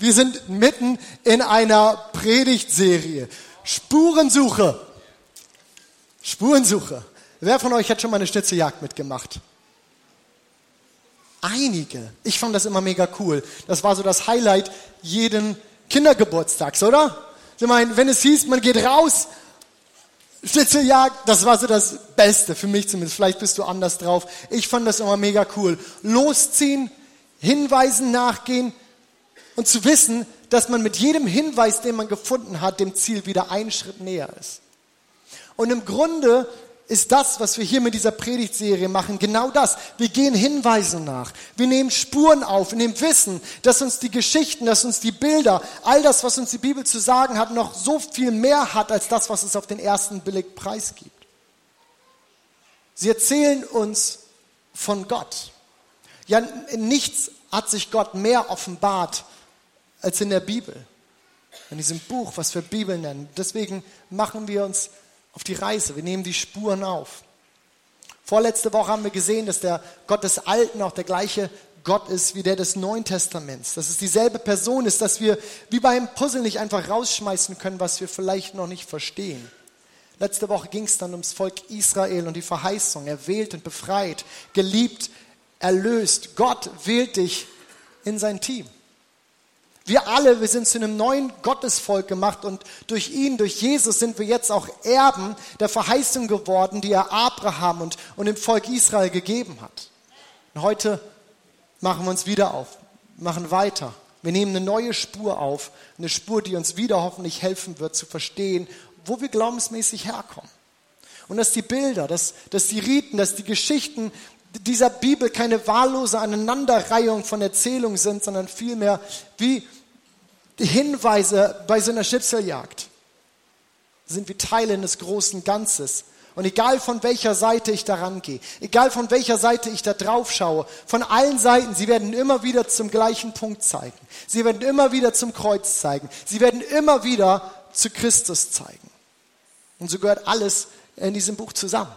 Wir sind mitten in einer Predigtserie. Spurensuche. Spurensuche. Wer von euch hat schon mal eine Schnitzeljagd mitgemacht? Einige. Ich fand das immer mega cool. Das war so das Highlight jeden Kindergeburtstags, oder? Ich meine, wenn es hieß, man geht raus, Schnitzeljagd, das war so das Beste, für mich zumindest. Vielleicht bist du anders drauf. Ich fand das immer mega cool. Losziehen, Hinweisen nachgehen, und zu wissen, dass man mit jedem Hinweis, den man gefunden hat, dem Ziel wieder einen Schritt näher ist. Und im Grunde ist das, was wir hier mit dieser Predigtserie machen, genau das. Wir gehen Hinweisen nach. Wir nehmen Spuren auf, wir nehmen Wissen, dass uns die Geschichten, dass uns die Bilder, all das, was uns die Bibel zu sagen hat, noch so viel mehr hat als das, was es auf den ersten Blick preisgibt. Sie erzählen uns von Gott. Ja, nichts hat sich Gott mehr offenbart als in der Bibel. In diesem Buch, was wir Bibel nennen. Deswegen machen wir uns auf die Reise. Wir nehmen die Spuren auf. Vorletzte Woche haben wir gesehen, dass der Gott des Alten auch der gleiche Gott ist wie der des Neuen Testaments. Dass es dieselbe Person ist, dass wir wie beim Puzzle nicht einfach rausschmeißen können, was wir vielleicht noch nicht verstehen. Letzte Woche ging es dann ums Volk Israel und die Verheißung. Erwählt und befreit, geliebt, erlöst. Gott wählt dich in sein Team. Wir alle, wir sind zu einem neuen Gottesvolk gemacht und durch ihn, durch Jesus sind wir jetzt auch Erben der Verheißung geworden, die er Abraham und, und dem Volk Israel gegeben hat. Und heute machen wir uns wieder auf, machen weiter. Wir nehmen eine neue Spur auf, eine Spur, die uns wieder hoffentlich helfen wird zu verstehen, wo wir glaubensmäßig herkommen. Und dass die Bilder, dass, dass die Riten, dass die Geschichten dieser Bibel keine wahllose Aneinanderreihung von Erzählungen sind, sondern vielmehr wie die Hinweise bei so einer Schnipseljagd sind wie Teile eines großen Ganzes. Und egal von welcher Seite ich daran gehe, egal von welcher Seite ich da drauf schaue, von allen Seiten, sie werden immer wieder zum gleichen Punkt zeigen. Sie werden immer wieder zum Kreuz zeigen. Sie werden immer wieder zu Christus zeigen. Und so gehört alles in diesem Buch zusammen.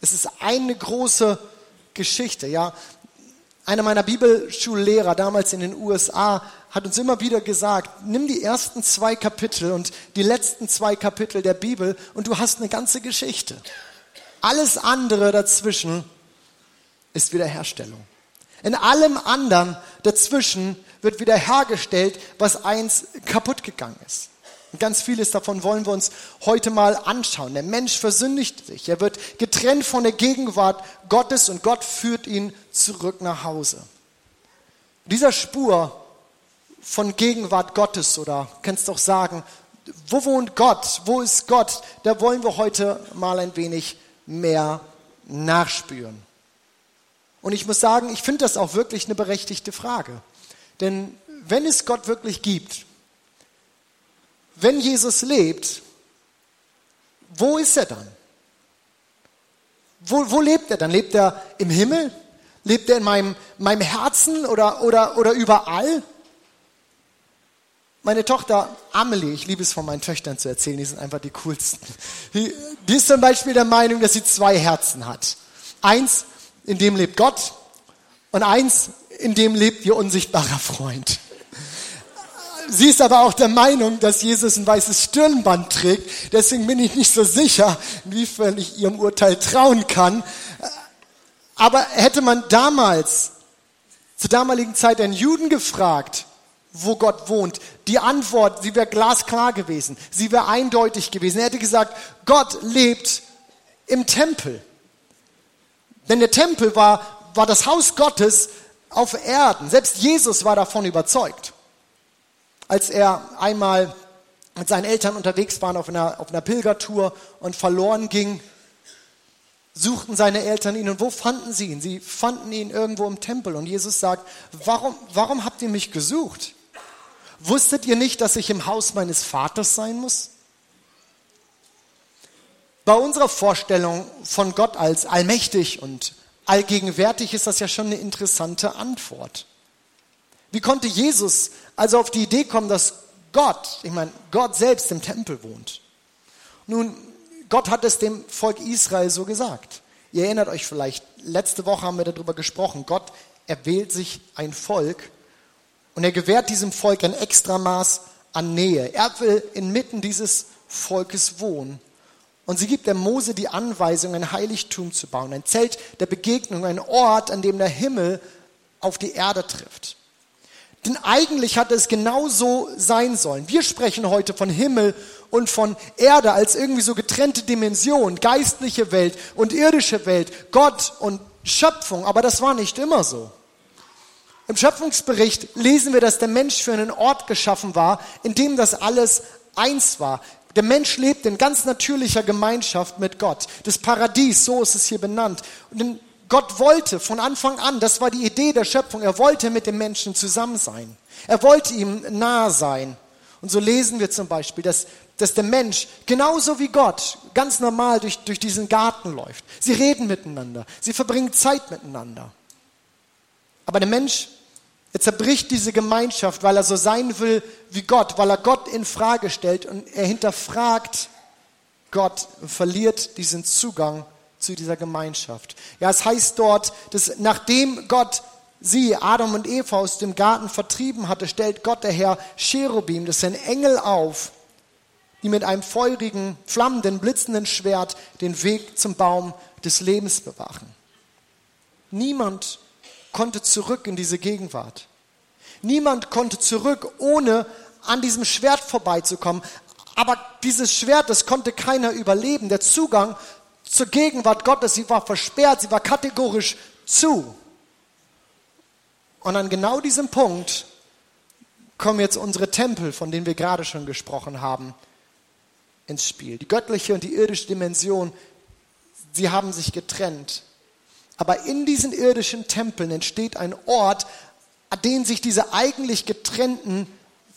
Es ist eine große Geschichte, ja. Einer meiner Bibelschullehrer damals in den USA hat uns immer wieder gesagt, nimm die ersten zwei Kapitel und die letzten zwei Kapitel der Bibel und du hast eine ganze Geschichte. Alles andere dazwischen ist Wiederherstellung. In allem anderen dazwischen wird wiederhergestellt, was eins kaputt gegangen ist. Und ganz vieles davon wollen wir uns heute mal anschauen. Der Mensch versündigt sich. Er wird getrennt von der Gegenwart Gottes und Gott führt ihn zurück nach Hause. Dieser Spur von Gegenwart Gottes oder kannst doch sagen, wo wohnt Gott? Wo ist Gott? Da wollen wir heute mal ein wenig mehr nachspüren. Und ich muss sagen, ich finde das auch wirklich eine berechtigte Frage. Denn wenn es Gott wirklich gibt, wenn Jesus lebt, wo ist er dann? Wo, wo lebt er dann? Lebt er im Himmel? Lebt er in meinem, meinem Herzen oder, oder, oder überall? Meine Tochter Amelie, ich liebe es von meinen Töchtern zu erzählen, die sind einfach die coolsten. Die, die ist zum Beispiel der Meinung, dass sie zwei Herzen hat. Eins, in dem lebt Gott und eins, in dem lebt ihr unsichtbarer Freund. Sie ist aber auch der Meinung, dass Jesus ein weißes Stirnband trägt. Deswegen bin ich nicht so sicher, inwiefern ich ihrem Urteil trauen kann. Aber hätte man damals, zur damaligen Zeit, einen Juden gefragt, wo Gott wohnt. Die Antwort, sie wäre glasklar gewesen. Sie wäre eindeutig gewesen. Er hätte gesagt, Gott lebt im Tempel. Denn der Tempel war, war das Haus Gottes auf Erden. Selbst Jesus war davon überzeugt. Als er einmal mit seinen Eltern unterwegs war auf einer, auf einer Pilgertour und verloren ging, suchten seine Eltern ihn und wo fanden sie ihn? Sie fanden ihn irgendwo im Tempel und Jesus sagt, warum, warum habt ihr mich gesucht? Wusstet ihr nicht, dass ich im Haus meines Vaters sein muss? Bei unserer Vorstellung von Gott als allmächtig und allgegenwärtig ist das ja schon eine interessante Antwort. Wie konnte Jesus also auf die Idee kommen, dass Gott, ich meine, Gott selbst im Tempel wohnt? Nun, Gott hat es dem Volk Israel so gesagt. Ihr erinnert euch vielleicht, letzte Woche haben wir darüber gesprochen. Gott erwählt sich ein Volk, Und er gewährt diesem Volk ein Extramaß an Nähe. Er will inmitten dieses Volkes wohnen. Und sie gibt der Mose die Anweisung, ein Heiligtum zu bauen, ein Zelt der Begegnung, ein Ort, an dem der Himmel auf die Erde trifft. Denn eigentlich hatte es genau so sein sollen. Wir sprechen heute von Himmel und von Erde als irgendwie so getrennte Dimensionen, geistliche Welt und irdische Welt, Gott und Schöpfung, aber das war nicht immer so. Im Schöpfungsbericht lesen wir, dass der Mensch für einen Ort geschaffen war, in dem das alles eins war. Der Mensch lebt in ganz natürlicher Gemeinschaft mit Gott. Das Paradies, so ist es hier benannt. Und Gott wollte von Anfang an, das war die Idee der Schöpfung, er wollte mit dem Menschen zusammen sein. Er wollte ihm nahe sein. Und so lesen wir zum Beispiel, dass, dass der Mensch genauso wie Gott ganz normal durch, durch diesen Garten läuft. Sie reden miteinander, sie verbringen Zeit miteinander. Aber der Mensch er zerbricht diese Gemeinschaft, weil er so sein will wie Gott, weil er Gott in Frage stellt und er hinterfragt Gott und verliert diesen Zugang zu dieser Gemeinschaft. Ja, es heißt dort, dass nachdem Gott sie, Adam und Eva, aus dem Garten vertrieben hatte, stellt Gott der Herr Cherubim, das sind Engel auf, die mit einem feurigen, flammenden, blitzenden Schwert den Weg zum Baum des Lebens bewachen. Niemand konnte zurück in diese Gegenwart. Niemand konnte zurück, ohne an diesem Schwert vorbeizukommen. Aber dieses Schwert, das konnte keiner überleben. Der Zugang zur Gegenwart Gottes, sie war versperrt, sie war kategorisch zu. Und an genau diesem Punkt kommen jetzt unsere Tempel, von denen wir gerade schon gesprochen haben, ins Spiel. Die göttliche und die irdische Dimension, sie haben sich getrennt. Aber in diesen irdischen Tempeln entsteht ein Ort, an dem sich diese eigentlich getrennten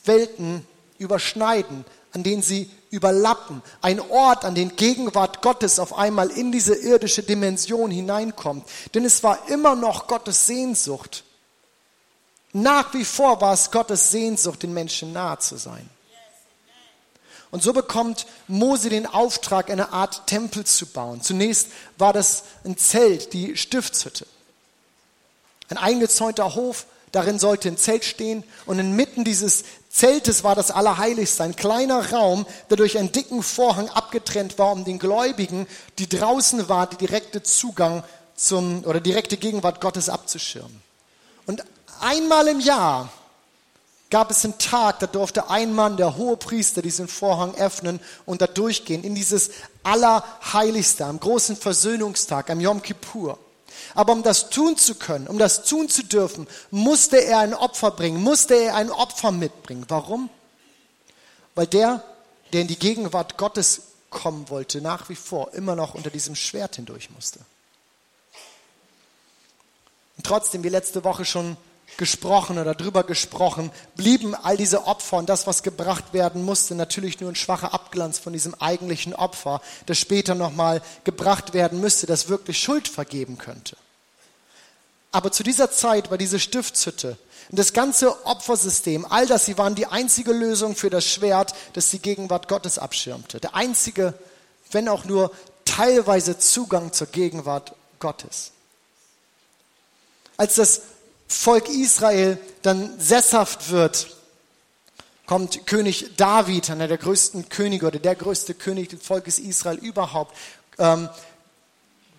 Welten überschneiden, an denen sie überlappen. Ein Ort, an den Gegenwart Gottes auf einmal in diese irdische Dimension hineinkommt. Denn es war immer noch Gottes Sehnsucht. Nach wie vor war es Gottes Sehnsucht, den Menschen nahe zu sein. Und so bekommt Mose den Auftrag, eine Art Tempel zu bauen. Zunächst war das ein Zelt, die Stiftshütte. Ein eingezäunter Hof, darin sollte ein Zelt stehen und inmitten dieses Zeltes war das Allerheiligste, ein kleiner Raum, der durch einen dicken Vorhang abgetrennt war, um den Gläubigen, die draußen waren, die direkte Zugang zum oder direkte Gegenwart Gottes abzuschirmen. Und einmal im Jahr gab es einen Tag, da durfte ein Mann, der hohe Priester, diesen Vorhang öffnen und da durchgehen in dieses Allerheiligste, am großen Versöhnungstag, am Yom Kippur. Aber um das tun zu können, um das tun zu dürfen, musste er ein Opfer bringen, musste er ein Opfer mitbringen. Warum? Weil der, der in die Gegenwart Gottes kommen wollte, nach wie vor immer noch unter diesem Schwert hindurch musste. Und trotzdem, wie letzte Woche schon gesprochen oder drüber gesprochen, blieben all diese Opfer und das, was gebracht werden musste, natürlich nur ein schwacher Abglanz von diesem eigentlichen Opfer, das später nochmal gebracht werden müsste, das wirklich Schuld vergeben könnte. Aber zu dieser Zeit war diese Stiftshütte und das ganze Opfersystem, all das, sie waren die einzige Lösung für das Schwert, das die Gegenwart Gottes abschirmte. Der einzige, wenn auch nur teilweise Zugang zur Gegenwart Gottes. Als das Volk Israel dann sesshaft wird, kommt König David, einer der größten Könige oder der größte König des Volkes Israel überhaupt, ähm,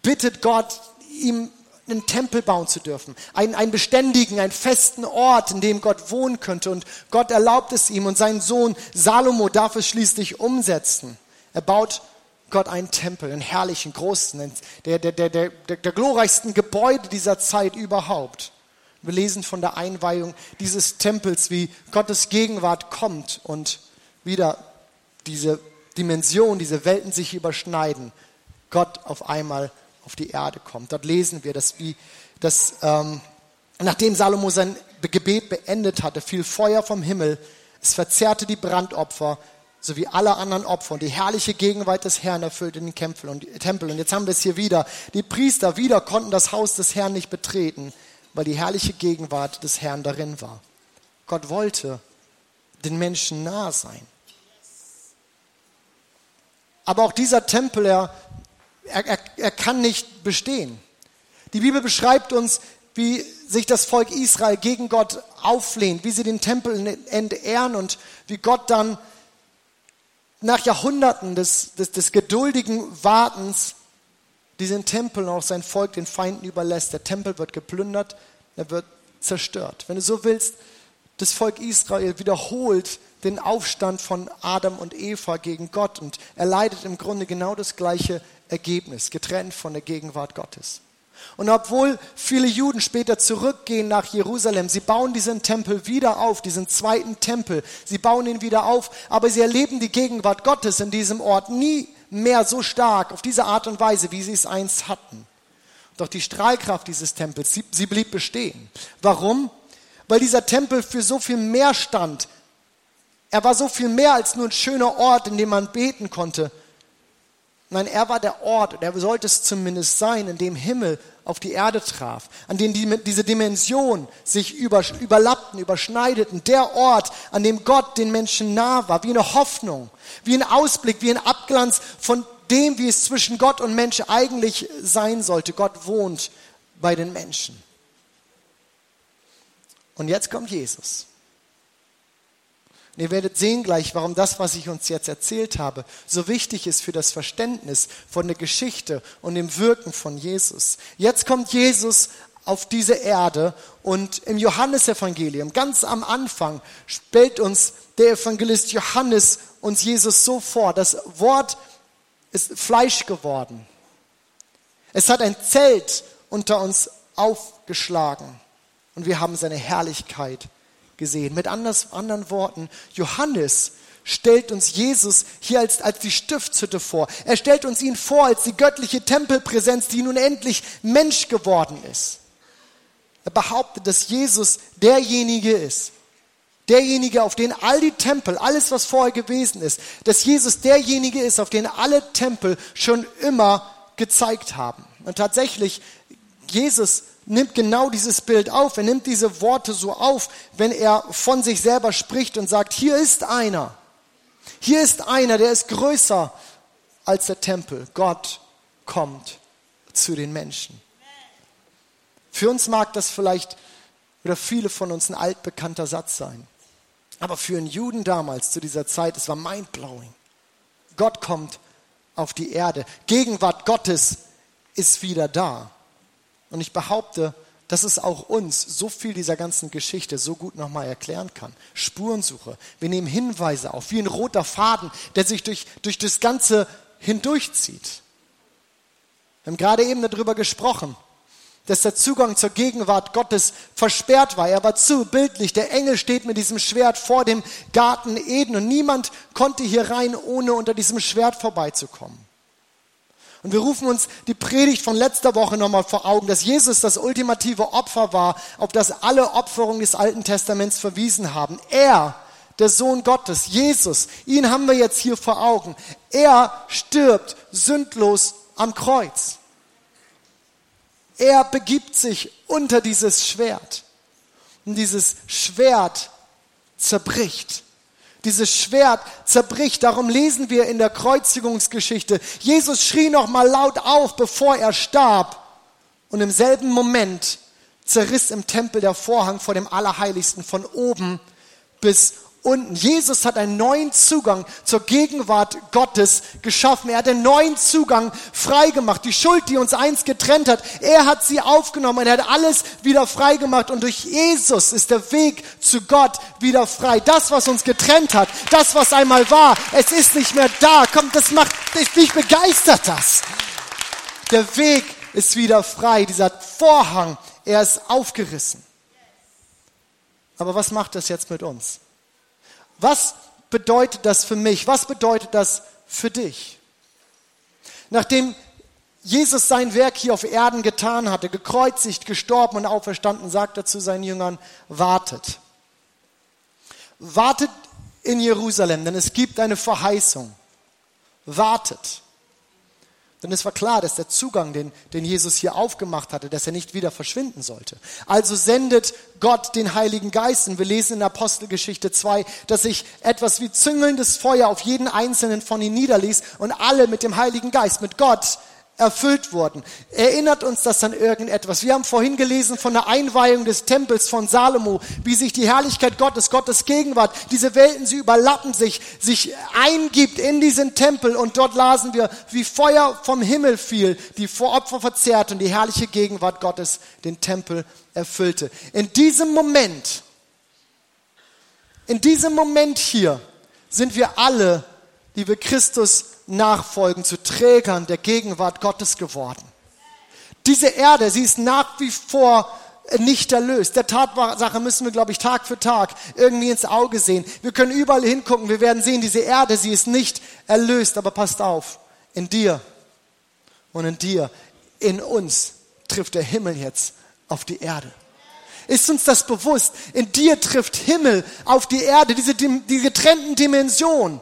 bittet Gott, ihm einen Tempel bauen zu dürfen, einen, einen beständigen, einen festen Ort, in dem Gott wohnen könnte. Und Gott erlaubt es ihm und sein Sohn Salomo darf es schließlich umsetzen. Er baut Gott einen Tempel, einen herrlichen, großen, der, der, der, der, der glorreichsten Gebäude dieser Zeit überhaupt. Wir lesen von der Einweihung dieses Tempels, wie Gottes Gegenwart kommt und wieder diese Dimension, diese Welten sich überschneiden. Gott auf einmal auf die Erde kommt. Dort lesen wir, dass, wie, dass ähm, nachdem Salomo sein Gebet beendet hatte, fiel Feuer vom Himmel, es verzerrte die Brandopfer sowie alle anderen Opfer und die herrliche Gegenwart des Herrn erfüllte den Tempel und, Tempel. Und jetzt haben wir es hier wieder. Die Priester wieder konnten das Haus des Herrn nicht betreten weil die herrliche Gegenwart des Herrn darin war. Gott wollte den Menschen nahe sein. Aber auch dieser Tempel, er, er, er kann nicht bestehen. Die Bibel beschreibt uns, wie sich das Volk Israel gegen Gott auflehnt, wie sie den Tempel entehren und wie Gott dann nach Jahrhunderten des, des, des geduldigen Wartens diesen Tempel und auch sein Volk den Feinden überlässt. Der Tempel wird geplündert, er wird zerstört. Wenn du so willst, das Volk Israel wiederholt den Aufstand von Adam und Eva gegen Gott und erleidet im Grunde genau das gleiche Ergebnis, getrennt von der Gegenwart Gottes. Und obwohl viele Juden später zurückgehen nach Jerusalem, sie bauen diesen Tempel wieder auf, diesen zweiten Tempel, sie bauen ihn wieder auf, aber sie erleben die Gegenwart Gottes in diesem Ort nie mehr so stark, auf diese Art und Weise, wie sie es einst hatten. Doch die Strahlkraft dieses Tempels, sie, sie blieb bestehen. Warum? Weil dieser Tempel für so viel mehr stand. Er war so viel mehr als nur ein schöner Ort, in dem man beten konnte. Nein, er war der Ort, und er sollte es zumindest sein, in dem Himmel auf die Erde traf, an dem die, diese Dimensionen sich über, überlappten, überschneideten. Der Ort, an dem Gott den Menschen nah war, wie eine Hoffnung, wie ein Ausblick, wie ein Abglanz von dem, wie es zwischen Gott und Mensch eigentlich sein sollte. Gott wohnt bei den Menschen. Und jetzt kommt Jesus. Und ihr werdet sehen gleich, warum das, was ich uns jetzt erzählt habe, so wichtig ist für das Verständnis von der Geschichte und dem Wirken von Jesus. Jetzt kommt Jesus auf diese Erde und im Johannesevangelium, ganz am Anfang, stellt uns der Evangelist Johannes uns Jesus so vor. Das Wort ist Fleisch geworden. Es hat ein Zelt unter uns aufgeschlagen und wir haben seine Herrlichkeit gesehen. Mit anders, anderen Worten, Johannes stellt uns Jesus hier als, als die Stiftshütte vor. Er stellt uns ihn vor als die göttliche Tempelpräsenz, die nun endlich Mensch geworden ist. Er behauptet, dass Jesus derjenige ist, derjenige, auf den all die Tempel, alles was vorher gewesen ist, dass Jesus derjenige ist, auf den alle Tempel schon immer gezeigt haben. Und tatsächlich, Jesus nimmt genau dieses Bild auf. Er nimmt diese Worte so auf, wenn er von sich selber spricht und sagt, hier ist einer. Hier ist einer, der ist größer als der Tempel. Gott kommt zu den Menschen. Für uns mag das vielleicht oder viele von uns ein altbekannter Satz sein. Aber für einen Juden damals zu dieser Zeit, es war mindblowing. Gott kommt auf die Erde. Gegenwart Gottes ist wieder da. Und ich behaupte, dass es auch uns so viel dieser ganzen Geschichte so gut nochmal erklären kann. Spurensuche. Wir nehmen Hinweise auf, wie ein roter Faden, der sich durch, durch das Ganze hindurchzieht. Wir haben gerade eben darüber gesprochen, dass der Zugang zur Gegenwart Gottes versperrt war. Er war zu bildlich. Der Engel steht mit diesem Schwert vor dem Garten Eden und niemand konnte hier rein, ohne unter diesem Schwert vorbeizukommen. Und wir rufen uns die Predigt von letzter Woche nochmal vor Augen, dass Jesus das ultimative Opfer war, auf das alle Opferungen des Alten Testaments verwiesen haben. Er, der Sohn Gottes, Jesus, ihn haben wir jetzt hier vor Augen. Er stirbt sündlos am Kreuz. Er begibt sich unter dieses Schwert. Und dieses Schwert zerbricht. Dieses Schwert zerbricht. Darum lesen wir in der Kreuzigungsgeschichte. Jesus schrie noch mal laut auf, bevor er starb. Und im selben Moment zerriss im Tempel der Vorhang vor dem Allerheiligsten von oben bis unten. Jesus hat einen neuen Zugang zur Gegenwart Gottes geschaffen. Er hat einen neuen Zugang freigemacht. Die Schuld, die uns einst getrennt hat, er hat sie aufgenommen und er hat alles wieder freigemacht. Und durch Jesus ist der Weg zu Gott wieder frei. Das, was uns getrennt hat, das, was einmal war, es ist nicht mehr da. Komm, das macht, mich begeistert das. Der Weg ist wieder frei. Dieser Vorhang, er ist aufgerissen. Aber was macht das jetzt mit uns? Was bedeutet das für mich? Was bedeutet das für dich? Nachdem Jesus sein Werk hier auf Erden getan hatte, gekreuzigt, gestorben und auferstanden, sagt er zu seinen Jüngern, wartet. Wartet in Jerusalem, denn es gibt eine Verheißung. Wartet. Denn es war klar, dass der Zugang, den, den Jesus hier aufgemacht hatte, dass er nicht wieder verschwinden sollte. Also sendet Gott den Heiligen Geist. Und wir lesen in Apostelgeschichte 2, dass sich etwas wie züngelndes Feuer auf jeden einzelnen von ihnen niederließ und alle mit dem Heiligen Geist, mit Gott erfüllt wurden. Erinnert uns das an irgendetwas? Wir haben vorhin gelesen von der Einweihung des Tempels von Salomo, wie sich die Herrlichkeit Gottes, Gottes Gegenwart, diese Welten, sie überlappen sich, sich eingibt in diesen Tempel und dort lasen wir, wie Feuer vom Himmel fiel, die Opfer verzerrt und die herrliche Gegenwart Gottes den Tempel erfüllte. In diesem Moment, in diesem Moment hier sind wir alle, die wir Christus nachfolgen, zu Trägern der Gegenwart Gottes geworden. Diese Erde, sie ist nach wie vor nicht erlöst. Der Tatsache müssen wir, glaube ich, Tag für Tag irgendwie ins Auge sehen. Wir können überall hingucken, wir werden sehen, diese Erde, sie ist nicht erlöst. Aber passt auf, in dir und in dir, in uns trifft der Himmel jetzt auf die Erde. Ist uns das bewusst? In dir trifft Himmel auf die Erde, diese, die getrennten Dimensionen.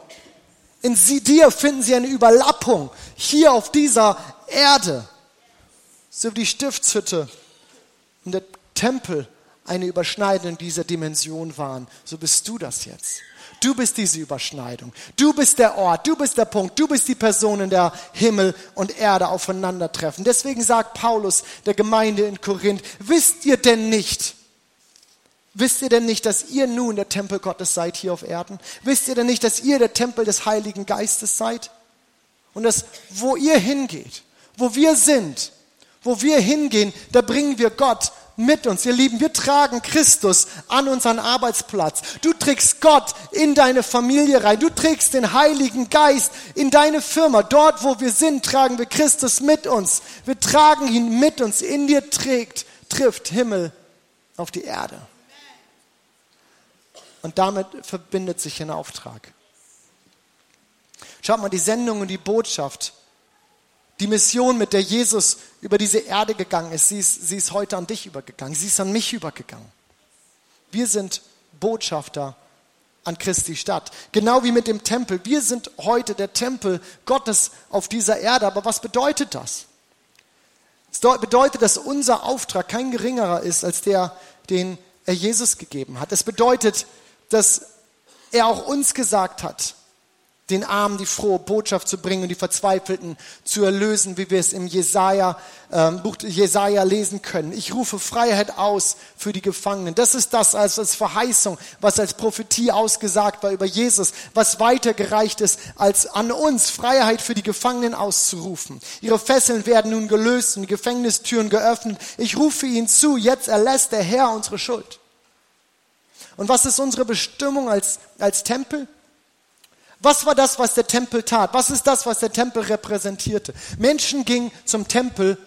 In sie, dir finden sie eine Überlappung hier auf dieser Erde. So wie die Stiftshütte und der Tempel eine Überschneidung dieser Dimension waren, so bist du das jetzt. Du bist diese Überschneidung. Du bist der Ort, du bist der Punkt, du bist die Person, in der Himmel und Erde aufeinandertreffen. Deswegen sagt Paulus der Gemeinde in Korinth, wisst ihr denn nicht, Wisst ihr denn nicht, dass ihr nun der Tempel Gottes seid hier auf Erden? Wisst ihr denn nicht, dass ihr der Tempel des Heiligen Geistes seid? Und dass, wo ihr hingeht, wo wir sind, wo wir hingehen, da bringen wir Gott mit uns. Ihr Lieben, wir tragen Christus an unseren Arbeitsplatz. Du trägst Gott in deine Familie rein. Du trägst den Heiligen Geist in deine Firma. Dort, wo wir sind, tragen wir Christus mit uns. Wir tragen ihn mit uns. In dir trägt, trifft Himmel auf die Erde. Und damit verbindet sich ein Auftrag. Schaut mal, die Sendung und die Botschaft, die Mission, mit der Jesus über diese Erde gegangen ist, sie ist, sie ist heute an dich übergegangen, sie ist an mich übergegangen. Wir sind Botschafter an Christi Stadt. Genau wie mit dem Tempel. Wir sind heute der Tempel Gottes auf dieser Erde. Aber was bedeutet das? Es bedeutet, dass unser Auftrag kein geringerer ist als der, den er Jesus gegeben hat. Es bedeutet, dass er auch uns gesagt hat, den Armen die frohe Botschaft zu bringen und die Verzweifelten zu erlösen, wie wir es im Jesaja, ähm, Buch Jesaja lesen können. Ich rufe Freiheit aus für die Gefangenen. Das ist das als, als Verheißung, was als Prophetie ausgesagt war über Jesus, was weitergereicht ist, als an uns Freiheit für die Gefangenen auszurufen. Ihre Fesseln werden nun gelöst und die Gefängnistüren geöffnet. Ich rufe ihnen zu, jetzt erlässt der Herr unsere Schuld. Und was ist unsere Bestimmung als, als Tempel? Was war das, was der Tempel tat? Was ist das, was der Tempel repräsentierte? Menschen gingen zum Tempel,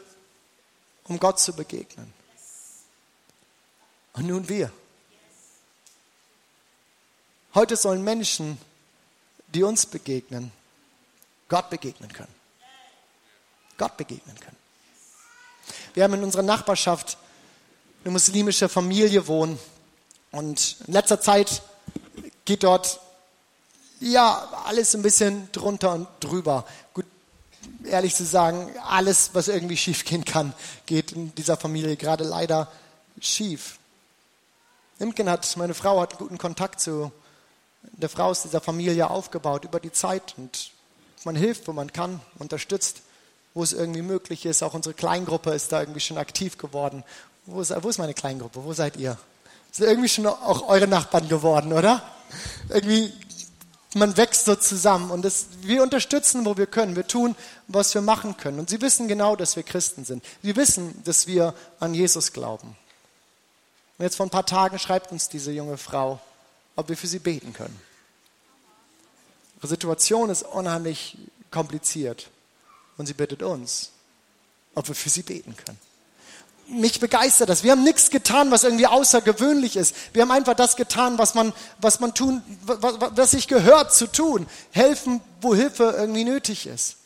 um Gott zu begegnen. Und nun wir. Heute sollen Menschen, die uns begegnen, Gott begegnen können. Gott begegnen können. Wir haben in unserer Nachbarschaft eine muslimische Familie wohnen und in letzter Zeit geht dort ja alles ein bisschen drunter und drüber. Gut, ehrlich zu sagen, alles, was irgendwie schief gehen kann, geht in dieser Familie gerade leider schief. Imken hat, meine Frau hat guten Kontakt zu der Frau aus dieser Familie aufgebaut über die Zeit und man hilft, wo man kann, unterstützt, wo es irgendwie möglich ist. Auch unsere Kleingruppe ist da irgendwie schon aktiv geworden. Wo ist, wo ist meine Kleingruppe? Wo seid ihr? Sind irgendwie schon auch eure Nachbarn geworden, oder? Irgendwie, man wächst so zusammen und das, wir unterstützen, wo wir können. Wir tun, was wir machen können. Und sie wissen genau, dass wir Christen sind. Sie wissen, dass wir an Jesus glauben. Und jetzt vor ein paar Tagen schreibt uns diese junge Frau, ob wir für sie beten können. Ihre Situation ist unheimlich kompliziert. Und sie bittet uns, ob wir für sie beten können mich begeistert das. Wir haben nichts getan, was irgendwie außergewöhnlich ist. Wir haben einfach das getan, was man, was man tun, was, was sich gehört zu tun. Helfen, wo Hilfe irgendwie nötig ist.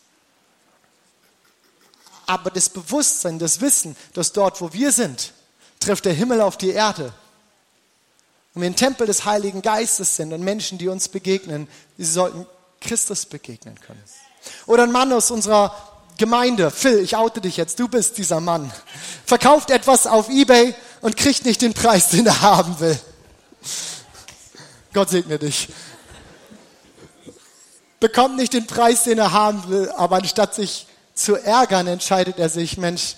Aber das Bewusstsein, das Wissen, dass dort, wo wir sind, trifft der Himmel auf die Erde. Und wir im Tempel des Heiligen Geistes sind und Menschen, die uns begegnen, sie sollten Christus begegnen können. Oder ein Mann aus unserer Gemeinde, Phil, ich oute dich jetzt, du bist dieser Mann. Verkauft etwas auf Ebay und kriegt nicht den Preis, den er haben will. Gott segne dich. Bekommt nicht den Preis, den er haben will, aber anstatt sich zu ärgern, entscheidet er sich, Mensch,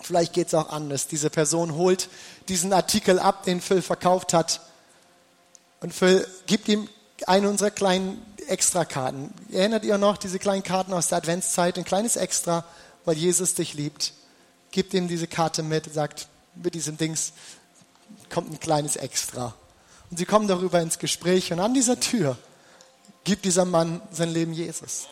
vielleicht geht es auch anders. Diese Person holt diesen Artikel ab, den Phil verkauft hat und Phil gibt ihm eine unserer kleinen Extrakarten. Erinnert ihr noch diese kleinen Karten aus der Adventszeit? Ein kleines Extra, weil Jesus dich liebt. Gibt ihm diese Karte mit, sagt, mit diesem Dings kommt ein kleines Extra. Und sie kommen darüber ins Gespräch und an dieser Tür gibt dieser Mann sein Leben Jesus.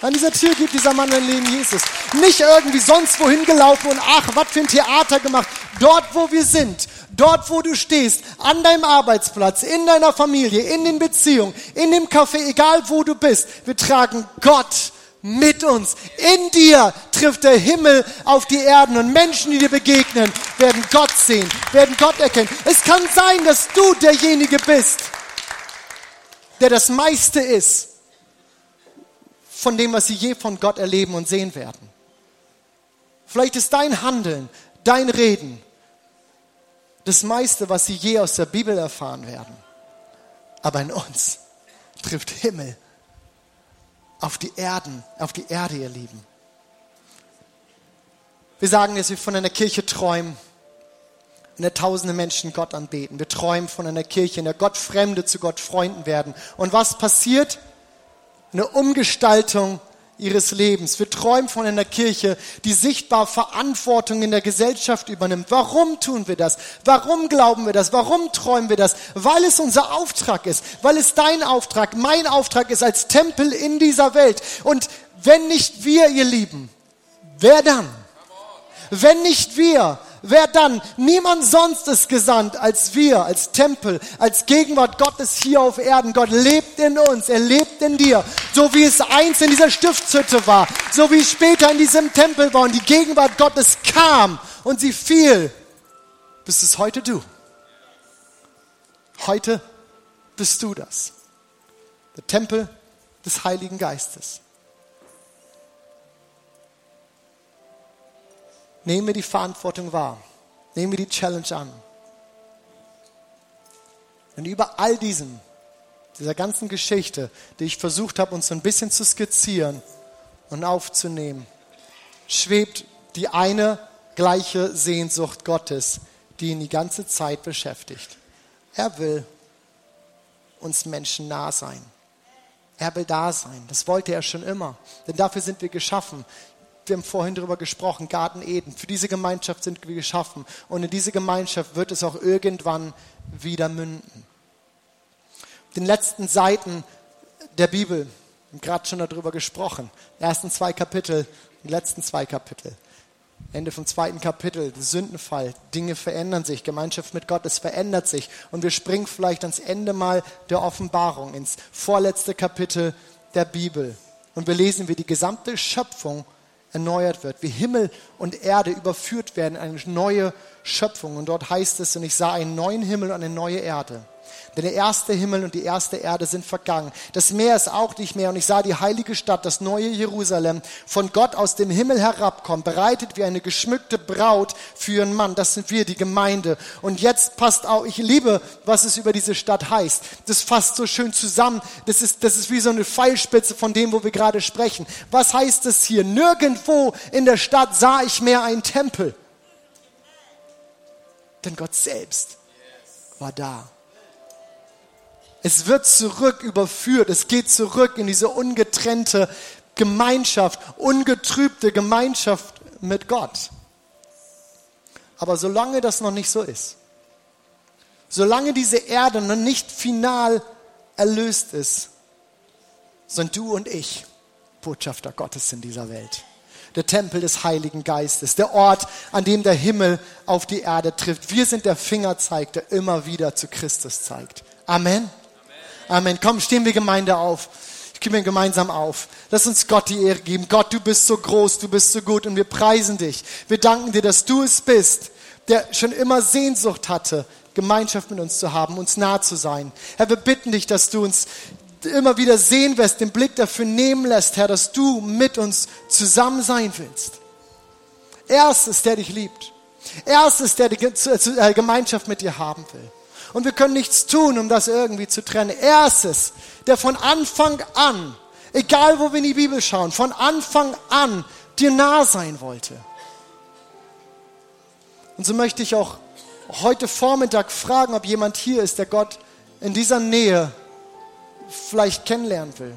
An dieser Tür gibt dieser Mann sein Leben Jesus. Nicht irgendwie sonst wohin gelaufen und ach, was für ein Theater gemacht. Dort, wo wir sind, dort, wo du stehst, an deinem Arbeitsplatz, in deiner Familie, in den Beziehungen, in dem Café, egal wo du bist, wir tragen Gott mit uns. In dir trifft der Himmel auf die Erden und Menschen, die dir begegnen, werden Gott sehen, werden Gott erkennen. Es kann sein, dass du derjenige bist, der das meiste ist von dem, was sie je von Gott erleben und sehen werden. Vielleicht ist dein Handeln, dein Reden das meiste, was sie je aus der Bibel erfahren werden. Aber in uns trifft Himmel auf die Erden, auf die Erde, ihr Lieben. Wir sagen, dass wir von einer Kirche träumen, in der tausende Menschen Gott anbeten. Wir träumen von einer Kirche, in der Gott Fremde zu Gott Freunden werden. Und was passiert? Eine Umgestaltung ihres Lebens. Wir träumen von einer Kirche, die sichtbar Verantwortung in der Gesellschaft übernimmt. Warum tun wir das? Warum glauben wir das? Warum träumen wir das? Weil es unser Auftrag ist, weil es dein Auftrag, mein Auftrag ist als Tempel in dieser Welt. Und wenn nicht wir, ihr Lieben, wer dann? Wenn nicht wir, Wer dann? Niemand sonst ist gesandt als wir, als Tempel, als Gegenwart Gottes hier auf Erden. Gott lebt in uns, er lebt in dir. So wie es einst in dieser Stiftshütte war, so wie es später in diesem Tempel war und die Gegenwart Gottes kam und sie fiel, bist es heute du. Heute bist du das. Der Tempel des Heiligen Geistes. Nehmen wir die Verantwortung wahr. Nehmen wir die Challenge an. Und über all diesem, dieser ganzen Geschichte, die ich versucht habe, uns so ein bisschen zu skizzieren und aufzunehmen, schwebt die eine gleiche Sehnsucht Gottes, die ihn die ganze Zeit beschäftigt. Er will uns Menschen nah sein. Er will da sein. Das wollte er schon immer. Denn dafür sind wir geschaffen wir haben vorhin darüber gesprochen, Garten Eden. Für diese Gemeinschaft sind wir geschaffen. Und in diese Gemeinschaft wird es auch irgendwann wieder münden. Den letzten Seiten der Bibel, gerade schon darüber gesprochen, die ersten zwei Kapitel, die letzten zwei Kapitel. Ende vom zweiten Kapitel, Sündenfall, Dinge verändern sich, Gemeinschaft mit Gott, es verändert sich. Und wir springen vielleicht ans Ende mal der Offenbarung, ins vorletzte Kapitel der Bibel. Und wir lesen, wie die gesamte Schöpfung erneuert wird, wie Himmel und Erde überführt werden, eine neue Schöpfung. Und dort heißt es, und ich sah einen neuen Himmel und eine neue Erde. Denn der erste Himmel und die erste Erde sind vergangen. Das Meer ist auch nicht mehr. Und ich sah die heilige Stadt, das neue Jerusalem, von Gott aus dem Himmel herabkommen, bereitet wie eine geschmückte Braut für ihren Mann. Das sind wir, die Gemeinde. Und jetzt passt auch, ich liebe, was es über diese Stadt heißt. Das fasst so schön zusammen. Das ist, das ist wie so eine Pfeilspitze von dem, wo wir gerade sprechen. Was heißt es hier? Nirgendwo in der Stadt sah ich mehr einen Tempel. Denn Gott selbst war da. Es wird zurück überführt. Es geht zurück in diese ungetrennte Gemeinschaft, ungetrübte Gemeinschaft mit Gott. Aber solange das noch nicht so ist, solange diese Erde noch nicht final erlöst ist, sind du und ich Botschafter Gottes in dieser Welt. Der Tempel des Heiligen Geistes, der Ort, an dem der Himmel auf die Erde trifft. Wir sind der Fingerzeig, der immer wieder zu Christus zeigt. Amen. Amen. Komm, stehen wir Gemeinde auf. Ich gebe mir gemeinsam auf. Lass uns Gott die Ehre geben. Gott, du bist so groß, du bist so gut und wir preisen dich. Wir danken dir, dass du es bist, der schon immer Sehnsucht hatte, Gemeinschaft mit uns zu haben, uns nah zu sein. Herr, wir bitten dich, dass du uns immer wieder sehen wirst, den Blick dafür nehmen lässt, Herr, dass du mit uns zusammen sein willst. Er ist es, der dich liebt. Er ist es, der die äh, Gemeinschaft mit dir haben will. Und wir können nichts tun, um das irgendwie zu trennen. Er ist es, der von Anfang an egal wo wir in die Bibel schauen, von Anfang an dir nah sein wollte. Und so möchte ich auch heute Vormittag fragen, ob jemand hier ist, der Gott in dieser Nähe vielleicht kennenlernen will.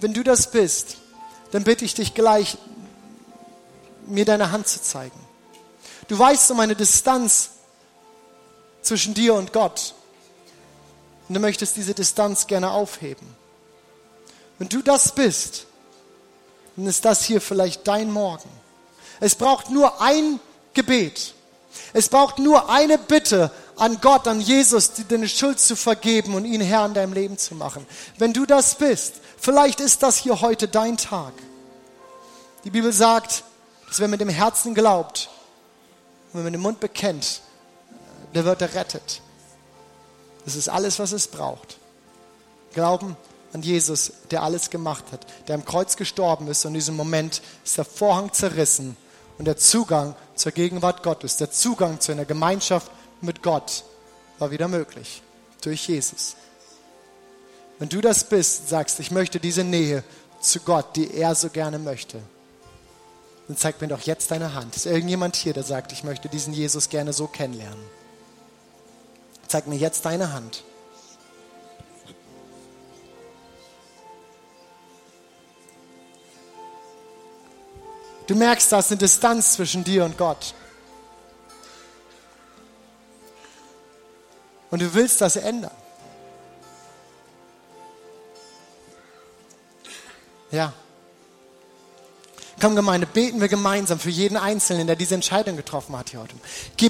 Wenn du das bist, dann bitte ich dich gleich, mir deine Hand zu zeigen. Du weißt um eine Distanz zwischen dir und Gott. Und du möchtest diese Distanz gerne aufheben. Wenn du das bist, dann ist das hier vielleicht dein Morgen. Es braucht nur ein Gebet. Es braucht nur eine Bitte an Gott, an Jesus, dir deine Schuld zu vergeben und ihn Herr in deinem Leben zu machen. Wenn du das bist, vielleicht ist das hier heute dein Tag. Die Bibel sagt, dass wer mit dem Herzen glaubt und wenn man den Mund bekennt, der wird errettet. Das ist alles, was es braucht. Glauben an Jesus, der alles gemacht hat, der am Kreuz gestorben ist und in diesem Moment ist der Vorhang zerrissen und der Zugang zur Gegenwart Gottes, der Zugang zu einer Gemeinschaft mit Gott war wieder möglich durch Jesus. Wenn du das bist, sagst, ich möchte diese Nähe zu Gott, die er so gerne möchte, dann zeig mir doch jetzt deine Hand. Ist irgendjemand hier, der sagt, ich möchte diesen Jesus gerne so kennenlernen? Zeig mir jetzt deine Hand. Du merkst, da ist eine Distanz zwischen dir und Gott. Und du willst das ändern. Ja. Komm, Gemeinde, beten wir gemeinsam für jeden Einzelnen, der diese Entscheidung getroffen hat hier heute.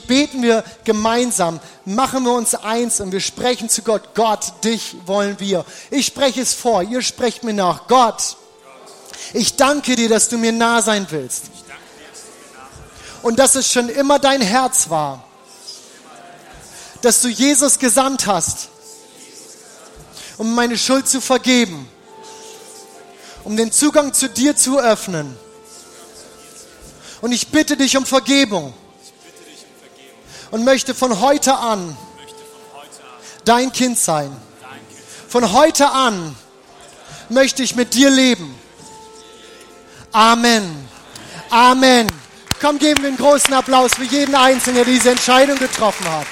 Beten wir gemeinsam, machen wir uns eins und wir sprechen zu Gott. Gott, dich wollen wir. Ich spreche es vor, ihr sprecht mir nach. Gott, ich danke dir, dass du mir nah sein willst. Und dass es schon immer dein Herz war, dass du Jesus gesandt hast, um meine Schuld zu vergeben, um den Zugang zu dir zu öffnen. Und ich bitte dich um Vergebung und möchte von heute an dein Kind sein. Von heute an möchte ich mit dir leben. Amen. Amen. Komm, geben wir einen großen Applaus für jeden Einzelnen, der diese Entscheidung getroffen hat.